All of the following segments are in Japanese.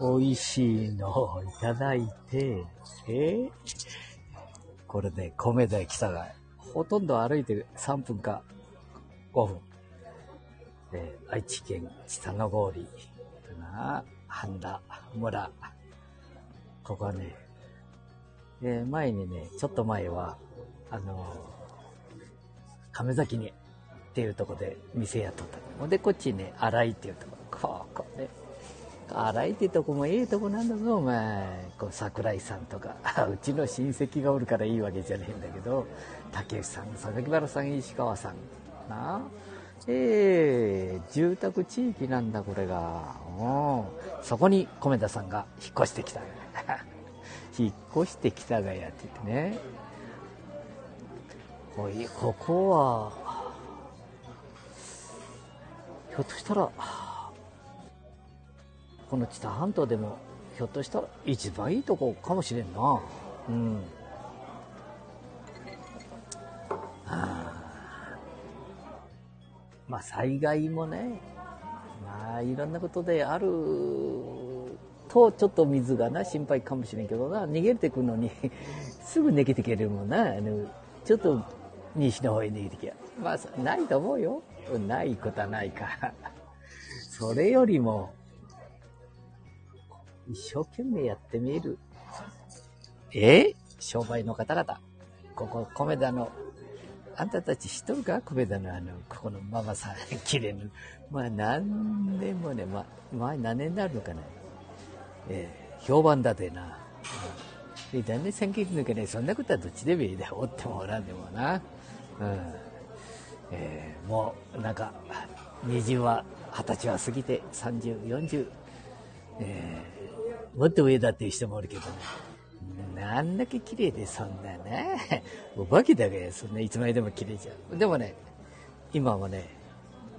美味しいのをいただいて、え？ー、これね、米田来たが、ほとんど歩いて3分か5分。で、愛知県下の郡、な、半田村。ここはね、で、前にね、ちょっと前は、あの、亀崎にっていうとこで店やっとった。ほんで、こっちね、荒井っていうとこ。ここね。荒井ってとこもいいとこなんだぞ、お前。こう、桜井さんとか。うちの親戚がおるからいいわけじゃねえんだけど、竹内さん、榊原さん、石川さん。な？ええー、住宅地域なんだ、これが。うん。そこに米田さんが引っ越してきた。引っ越してきたがやっててね。こここは、ひょっとしたら、この知多半島でも、ひょっとしたら一番いいとこかもしれんな。うん。まあ災害もね、まあいろんなことであると、ちょっと水がな、心配かもしれんけどな、逃げてくのに すぐ逃げてけるもんな。あのちょっと西の方へ逃げてきゃ。まあ、ないと思うよ。ないことはないか。それよりも、一生懸命やってみる。え？商売の方々。ここ、米田の、あんたたち知っとるか米田のあの、ここのママさん、綺麗な。まあ何年もね、まあ、前何年になるのかな。えー、評判だでな。うん、で、だんだん先抜けね、そんなことはどっちでもいいだよ。おってもおらんでもな。うん。えー、もう、なんか、20は、20歳は過ぎて、30、40、えー、もっと上だっていう人もおるけどね。なんだけ綺麗で、そんなね。お化けだけそんないつまででも綺麗じゃん。でもね、今もね、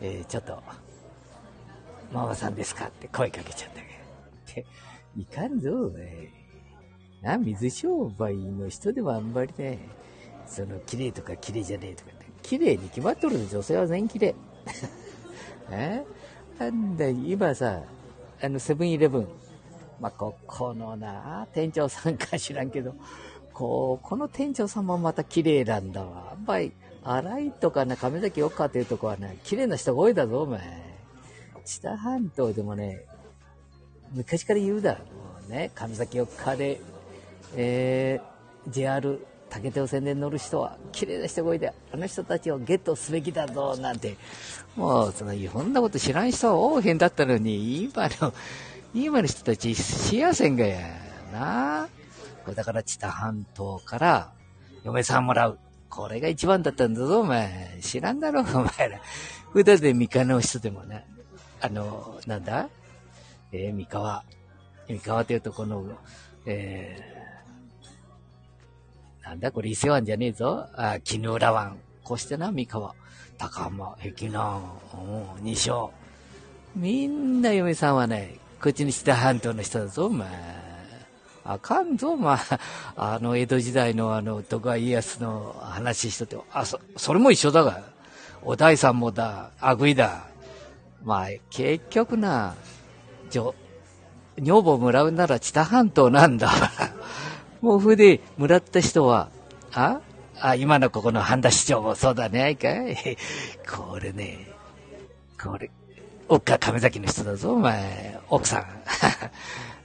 えー、ちょっと、ママさんですかって声かけちゃったけど。いかんぞ、えな、水商売の人でもあんまりね、その、綺麗とか綺麗じゃねえとか綺麗に決まっとる女性は全員綺麗。えなんだ、今さ、あの、セブンイレブン。まあ、ここのな、店長さんか知らんけど、こう、この店長さんもまた綺麗なんだわ。やっぱり、荒井とかな、亀崎岡っていうとこはね、綺麗な人が多いだぞ、お前。知多半島でもね、昔から言うだろうね。亀崎岡で、えー、JR 竹手線で乗る人は綺麗な人がいて、あの人たちをゲットすべきだぞ、なんて。もう、その、そんなこと知らん人は大変だったのに、今の、今の人たち幸せんがや、なこれ。だから、知多半島から嫁さんもらう。これが一番だったんだぞ、お前。知らんだろ、お前ら。普段で三河の人でもね、あの、なんだ？えー、三河。三河というとこの、えーなんだこれ伊勢湾じゃねえぞ。あ、絹浦湾。こうしてな、三河。高浜、碧南、うん、二章。みんな嫁さんはね、こっちに下半島の人だぞ、お前。あかんぞ、まあ、あの、江戸時代のあの、徳川家康の話しとって、あ、そ、それも一緒だが、お大さんもだ、あぐいだ。まあ、結局な、女、女房もらうなら知多半島なんだ。もう筆もらった人は、あ？あ、今のここの半田市長もそうだね、あいかいこれね、これ、おっか亀崎の人だぞ、お前。奥さ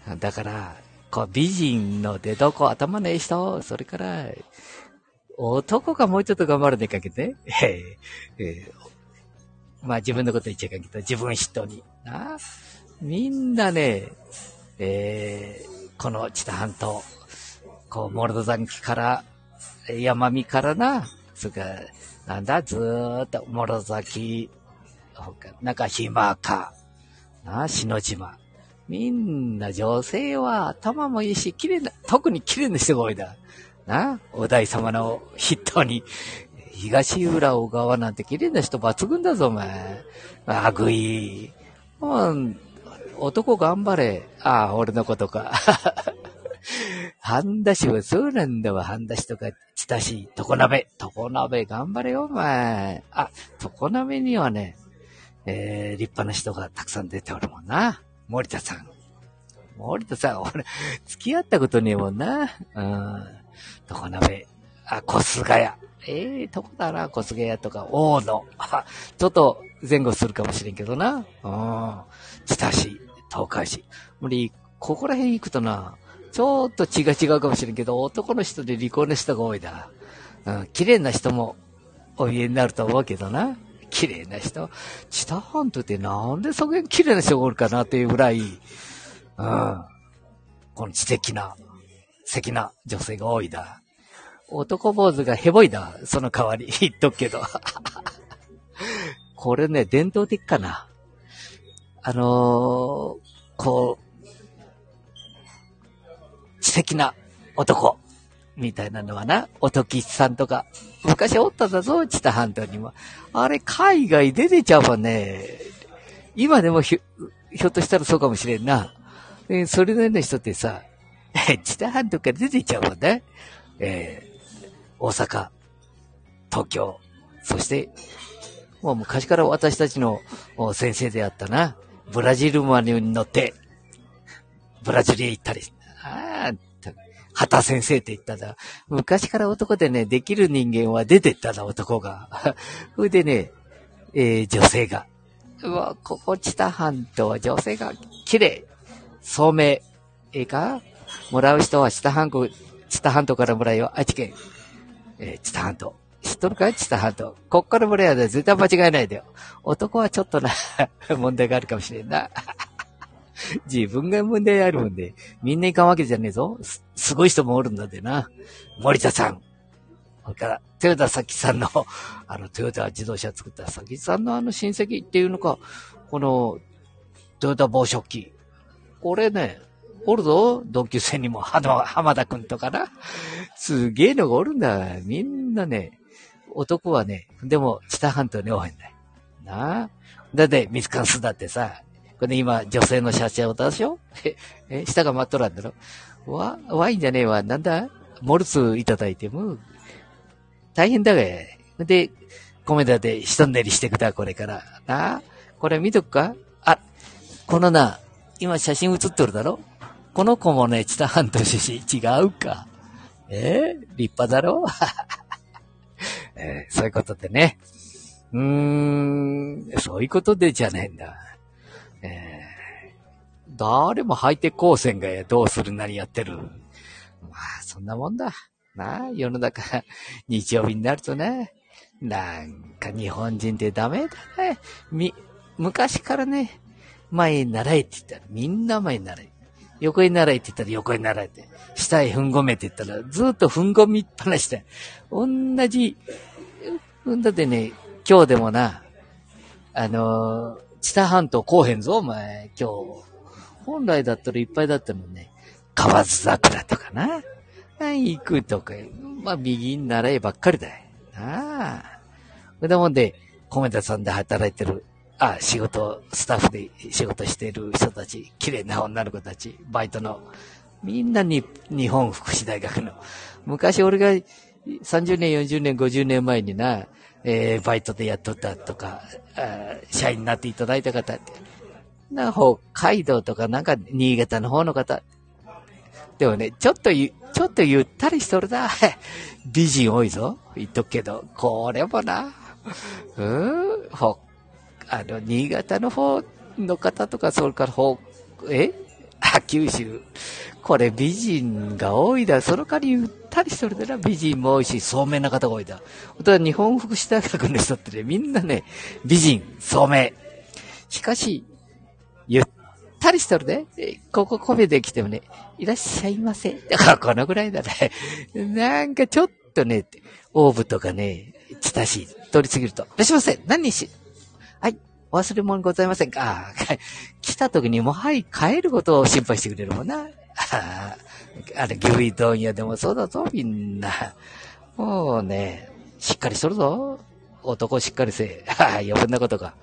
ん。だから、こう、美人の出どこ、頭のいい人、それから、男がもうちょっと頑張らねえかけて、えー、まあ自分のこと言っちゃいかんけど、自分人に。なみんなね、えー、この知多半島、こう、モルド山から、山見からな、それか、なんだ、ずーっと、モロ崎、なんか、暇か、な、篠島。みんな女性は頭もいいし、綺麗な、特に綺麗な人が多いだ。な、お大様の筆頭に、東浦小川なんて綺麗な人抜群だぞ、お前。あぐい。もう、男頑張れ。ああ、俺のことか。半田市はそうなんだわ。半田市とか、ちたし、床鍋。床鍋頑張れよ、お前。あ、床鍋にはね、えー、立派な人がたくさん出ておるもんな。森田さん。森田さん、俺、付き合ったことねえもんな。うん。常鍋。あ、小菅谷。ええー、どこだな、小菅谷とか、大野。ちょっと前後するかもしれんけどな。うん。北市、東海市。森、ここら辺行くとな、ちょっと血が違うかもしれんけど、男の人で離婚の人が多いだ。うん、綺麗な人もお家になると思うけどな。綺麗な人。知多半島ってなんでそげん綺麗な人がおるかなっていうぐらい、うん。この知的な、素敵な女性が多いだ。男坊主がヘボいだ。その代わり。言っとくけど。これね、伝統的かな。あのー、こう、知的な男、みたいなのはな、音吉さんとか、昔おったんだぞ、知多半島にも。あれ、海外出てちゃうもんね。今でもひ、ひょっとしたらそうかもしれんな。えー、それぞれの人ってさ、知多半島から出てちゃうもんね。えー、大阪、東京、そして、もう昔から私たちの先生であったな、ブラジルマニに乗って、ブラジルへ行ったり、ああ、畑先生って言っただ。昔から男でね、できる人間は出てっただ、男が。それでね、えー、女性が。うわ、ここ、知多半島は女性が綺麗。聡明。ええか？もらう人は知多半島、知多半島からもらえよ。愛知県。えー、知多半島。知っとるかい？知多半島。こっからもらえやで絶対間違えないでよ。男はちょっとな、問題があるかもしれんな。自分が問題あるもんで、みんな行かんわけじゃねえぞ。す、すごい人もおるんだでな。森田さん。それから、豊田咲さんの、あの、トヨタ自動車作った咲さんのあの親戚っていうのか、この、トヨタ防食器。これね、おるぞ同級生にも、浜田くんとかな。すげえのがおるんだ。みんなね、男はね、でも、北半島に多いんだよ。なあ。だって、ミスカンスだってさ、これ今、女性の写真を出しょえ、下がマットなんだろわ、ワインじゃねえわ。なんだ？モルツいただいても、大変だべ。で、米田で一練りしてくだ、これから。なあこれ見とくか？あ、このな、今写真写っとるだろ？この子もね、知多半島出身違うか。えー、立派だろ？えー、そういうことでね。うーん、そういうことでじゃねえんだ。誰もハイテク光線がどうするなりやってる。まあ、そんなもんだ。なあ、世の中、日曜日になるとね、なんか日本人ってダメだね。み、昔からね、前に習えって言ったらみんな前に習え。横に習えって言ったら横に習えて。下へ踏ん込めって言ったらずっと踏ん込みっぱなしで。同じ、だってね、今日でもな、あのー、知多半島こうへんぞ、お前、今日。本来だったらいっぱいだったのね。河津桜とかな。行くとか、まあ、右に習えばっかりだよ。なあ。それでもんで、米田さんで働いてる、あ、仕事、スタッフで仕事してる人たち、綺麗な女の子たち、バイトの、みんなに、日本福祉大学の。昔俺が30年、40年、50年前にな、えー、バイトでやっとったとか、社員になっていただいた方って、な、北海道とかなんか新潟の方の方。でもね、ちょっとゆ、ちょっとゆったりしとるな。美人多いぞ。言っとくけど、これもな、うん、ほ、あの、新潟の方の方とか、それからほ、え？あ、九州。これ美人が多いだ。その代わりゆったりしとるでな。美人も多いし、聡明な方が多いだ。本当は日本福祉大学の人ってね、みんなね、美人、聡明。しかし、ゆったりしとるで。ここコメで来てもね、いらっしゃいませ。だからこのぐらいだね。なんかちょっとね、オーブとかね、親しい。通り過ぎると、いらっしゃいませ。何にし、はい。お忘れ物ございませんか？来た時にも、はい、帰ることを心配してくれるもんな。あれ、牛丼問屋でもそうだぞ、みんな。もうね、しっかりしとるぞ。男しっかりせえ。は余分なことか。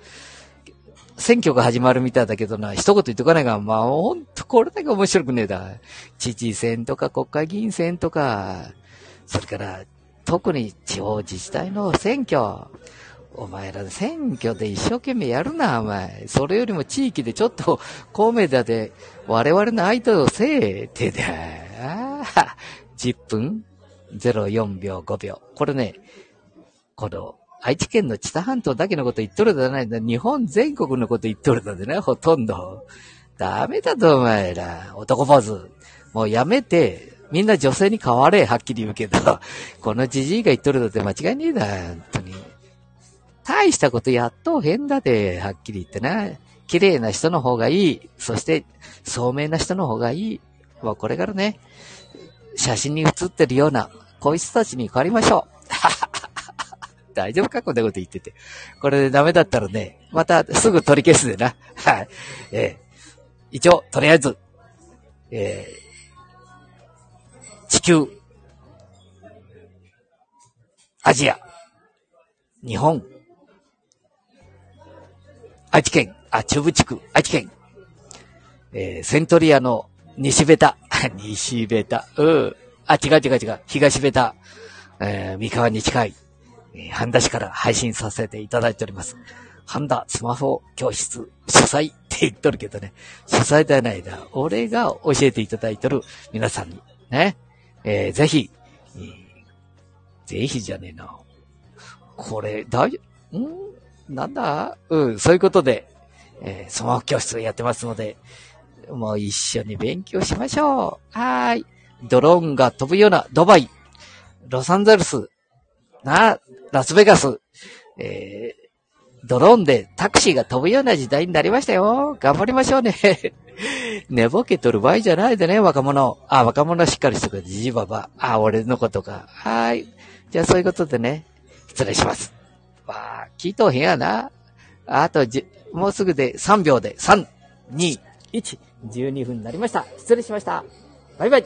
選挙が始まるみたいだけどな、一言言っとかないが、まあ、ほんとこれだけ面白くねえだ。知事選とか国会議員選とか、それから、特に地方自治体の選挙。お前ら選挙で一生懸命やるな、お前。それよりも地域でちょっと、コメダで我々の相手をせえってだ。10分 ?04 秒5秒。これね、この、愛知県の知多半島だけのこと言っとるじゃないんだ。日本全国のこと言っとるだでね、ほとんど。ダメだと、お前ら。男坊主。もうやめて、みんな女性に変われ、はっきり言うけど。このじじいが言っとるだって間違いねえだ、本当に。大したことやっと変だで、はっきり言ってな。綺麗な人の方がいい。そして、聡明な人の方がいい。まあ、これからね、写真に写ってるような、こいう人たちに変わりましょう。大丈夫か？こんなこと言ってて。これでダメだったらね、またすぐ取り消すでな。はい。えー、一応、とりあえず、えー、地球、アジア、日本、愛知県、あ、中部地区、愛知県、えー、セントリアの西ベタ、西ベタ、うん。あ、違う違う違う、東ベタ、えー、三河に近い、えー、半田市から配信させていただいております。半田スマホ教室主催って言っとるけどね、主催ではないだ。俺が教えていただいてる皆さんに、ね、えー、ぜひ、えー、ぜひじゃねえな。これ、大丈夫、ん？なんだ？うん、そういうことで、えー、スマホ教室やってますので、もう一緒に勉強しましょう。はーい。ドローンが飛ぶようなドバイ、ロサンゼルス、な、ラスベガス、えー、ドローンでタクシーが飛ぶような時代になりましたよ。頑張りましょうね。寝ぼけとる場合じゃないでね、若者。あ、若者しっかりしてくれ、じじばば。あ、俺のことか。はい。じゃあそういうことでね、失礼します。わあ、聞いとへんやな。あとじ、もうすぐで3秒で、3、2、1、12分になりました。失礼しました。バイバイ。